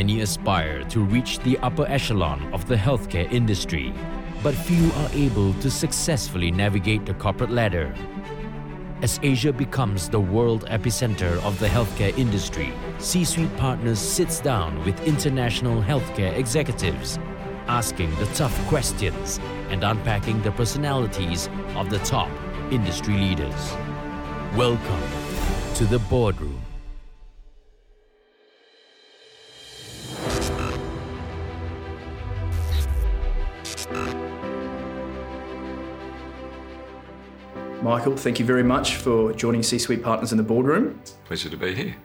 Many aspire to reach the upper echelon of the healthcare industry, but few are able to successfully navigate the corporate ladder. As Asia becomes the world epicenter of the healthcare industry, C Suite Partners sits down with international healthcare executives, asking the tough questions and unpacking the personalities of the top industry leaders. Welcome to the boardroom. Michael, thank you very much for joining C Suite Partners in the boardroom. Pleasure to be here.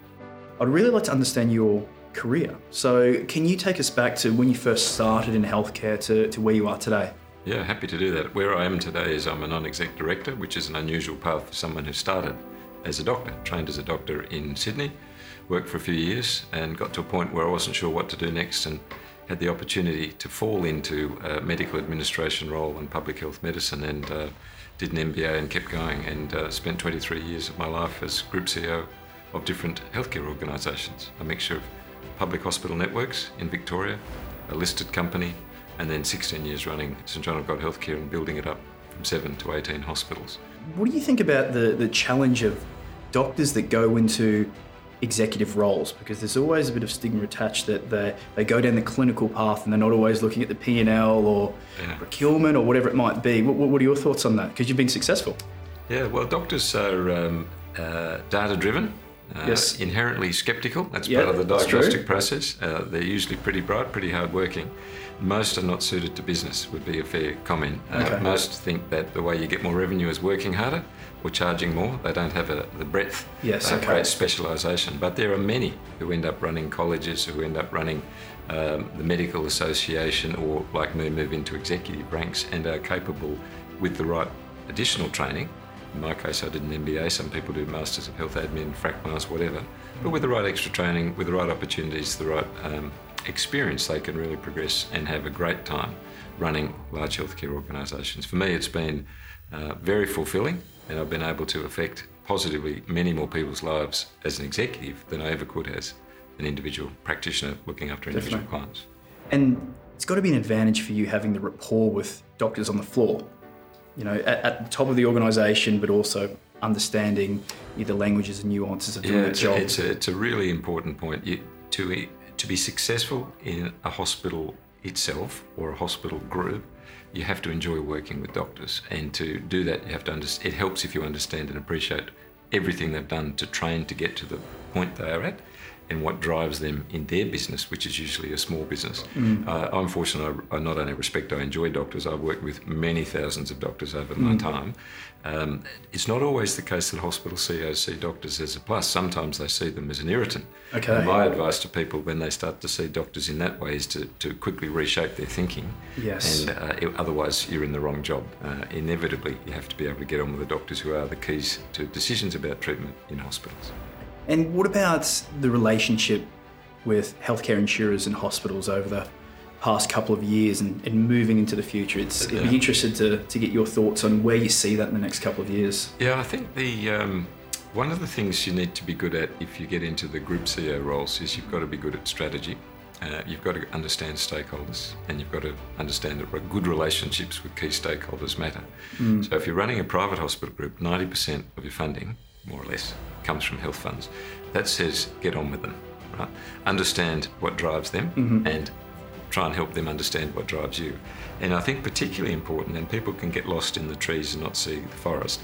I'd really like to understand your career. So, can you take us back to when you first started in healthcare to, to where you are today? Yeah, happy to do that. Where I am today is I'm a non exec director, which is an unusual path for someone who started as a doctor, trained as a doctor in Sydney, worked for a few years, and got to a point where I wasn't sure what to do next and had the opportunity to fall into a medical administration role in public health medicine and uh, did an MBA and kept going and uh, spent 23 years of my life as group CEO of different healthcare organisations, a mixture of public hospital networks in Victoria, a listed company, and then 16 years running St John of God Healthcare and building it up from 7 to 18 hospitals. What do you think about the, the challenge of doctors that go into executive roles? Because there's always a bit of stigma attached that they, they go down the clinical path and they're not always looking at the P&L or Yeah. procurement or whatever it might be. What, what are your thoughts on that? Because you've been successful. Yeah, well, doctors are um, uh, data driven. Uh, Yes. Inherently skeptical. That's Yeah, part of the diagnostic process. Uh, they're usually pretty bright, pretty hard working. Most are not suited to business, would be a fair comment. Uh, Okay. Most think that the way you get more revenue is working harder or charging more. They don't have a, the breadth, Yes, uh, okay. great specialisation. But there are many who end up running colleges, who end up running um, the medical association, or like me, move into executive ranks and are capable with the right additional training. In my case, I did an MBA. Some people do Masters of Health Admin, FRACMAS, whatever. But with the right extra training, with the right opportunities, the right um, experience, they can really progress and have a great time running large healthcare organisations. For me, it's been uh, very fulfilling, and I've been able to affect positively many more people's lives as an executive than I ever could as an individual practitioner looking after individual Definitely. clients. And it's got to be an advantage for you having the rapport with doctors on the floor, you know, at, at the top of the organisation, but also understanding the languages and nuances of doing Yeah, that it's job. a, it's, a, it's a really important point. You, to, to be successful in a hospital itself or a hospital group, you have to enjoy working with doctors. And to do that, you have to understand, it helps if you understand and appreciate everything they've done to train to get to the point they are at and what drives them in their business, which is usually a small business. Uh, I'm fortunate, I, I not only respect, I enjoy doctors. I've worked with many thousands of doctors over my time. Um, it's not always the case that hospital CEOs see doctors as a plus. Sometimes they see them as an irritant. Okay. And my advice to people when they start to see doctors in that way is to, to quickly reshape their thinking. Yes. And uh, otherwise, you're in the wrong job. Uh, inevitably, you have to be able to get on with the doctors who are the keys to decisions about treatment in hospitals. And what about the relationship with healthcare insurers and hospitals over the past couple of years and, and moving into the future? It's, I'd be interested to, to get your thoughts on where you see that in the next couple of years. Yeah, I think the um, one of the things you need to be good at if you get into the group CEO roles is you've got to be good at strategy. Uh, you've got to understand stakeholders, and you've got to understand that good relationships with key stakeholders matter. So, if you're running a private hospital group, 90% of your funding, more or less, comes from health funds. That says get on with them, right? Understand what drives them, mm-hmm. and try and help them understand what drives you. And I think particularly important, and people can get lost in the trees and not see the forest,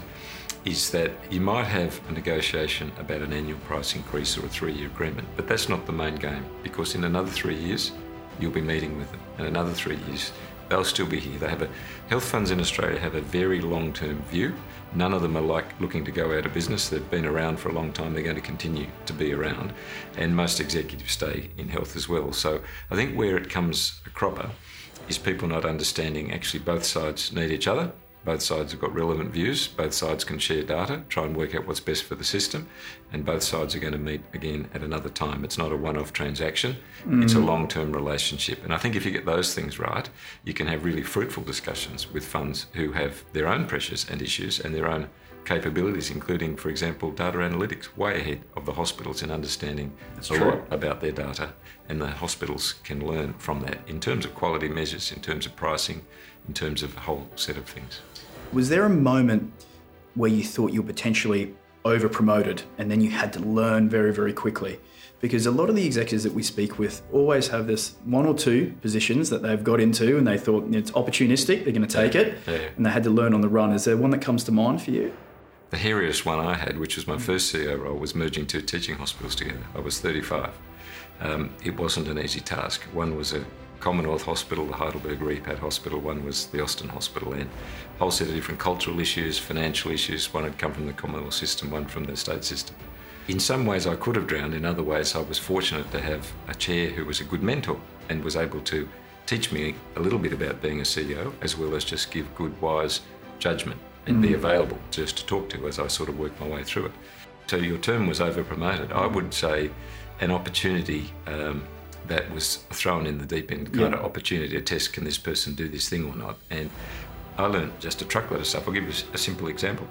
is that you might have a negotiation about an annual price increase or a three-year agreement, but that's not the main game because in another three years you'll be meeting with them, and another three years they'll still be here. They have a health funds in Australia have a very long-term view. None of them are like looking to go out of business. They've been around for a long time. They're going to continue to be around, and most executives stay in health as well. So I think where it comes a cropper is people not understanding actually both sides need each other. Both sides have got relevant views. Both sides can share data, try and work out what's best for the system, and both sides are going to meet again at another time. It's not a one off transaction, mm. it's a long term relationship. And I think if you get those things right, you can have really fruitful discussions with funds who have their own pressures and issues and their own capabilities, including, for example, data analytics, way ahead of the hospitals in understanding That's a true. lot about their data. And the hospitals can learn from that in terms of quality measures, in terms of pricing, in terms of a whole set of things. Was there a moment where you thought you were potentially over promoted and then you had to learn very, very quickly? Because a lot of the executives that we speak with always have this one or two positions that they've got into and they thought it's opportunistic, they're going to take it, Yeah. and they had to learn on the run. Is there one that comes to mind for you? The hairiest one I had, which was my first CEO role, was merging two teaching hospitals together. I was 35. Um, it wasn't an easy task. One was a Commonwealth Hospital, the Heidelberg Repat Hospital, one was the Austin Hospital, and a whole set of different cultural issues, financial issues. One had come from the Commonwealth system, one from the state system. In some ways, I could have drowned. In other ways, I was fortunate to have a chair who was a good mentor and was able to teach me a little bit about being a CEO, as well as just give good, wise judgment and be available just to talk to as I sort of worked my way through it. So your term was over promoted. I would say an opportunity um, that was thrown in the deep end, kind Yeah. of opportunity to test can this person do this thing or not. And I learned just a truckload of stuff. I'll give you a simple example.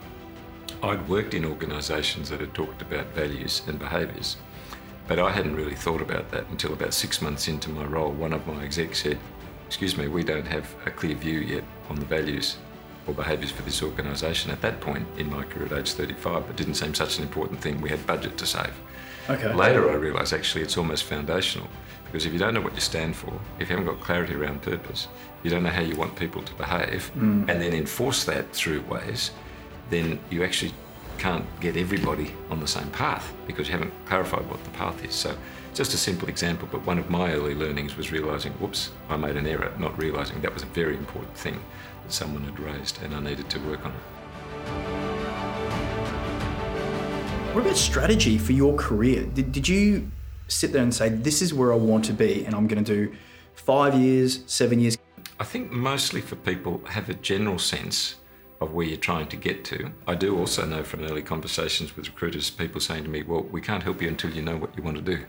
I'd worked in organisations that had talked about values and behaviours, but I hadn't really thought about that until about six months into my role. One of my execs said, Excuse me, we don't have a clear view yet on the values or behaviours for this organisation. At that point in my career at age 35, it didn't seem such an important thing. We had budget to save. Okay. Later, I realised actually it's almost foundational because if you don't know what you stand for, if you haven't got clarity around purpose, you don't know how you want people to behave, mm. and then enforce that through ways, then you actually can't get everybody on the same path because you haven't clarified what the path is. So, just a simple example, but one of my early learnings was realising, whoops, I made an error, not realising that was a very important thing that someone had raised and I needed to work on it. What about strategy for your career? Did, did you sit there and say, this is where I want to be and I'm going to do five years, seven years? I think mostly for people have a general sense of where you're trying to get to. I do also know from early conversations with recruiters, people saying to me, well, we can't help you until you know what you want to do.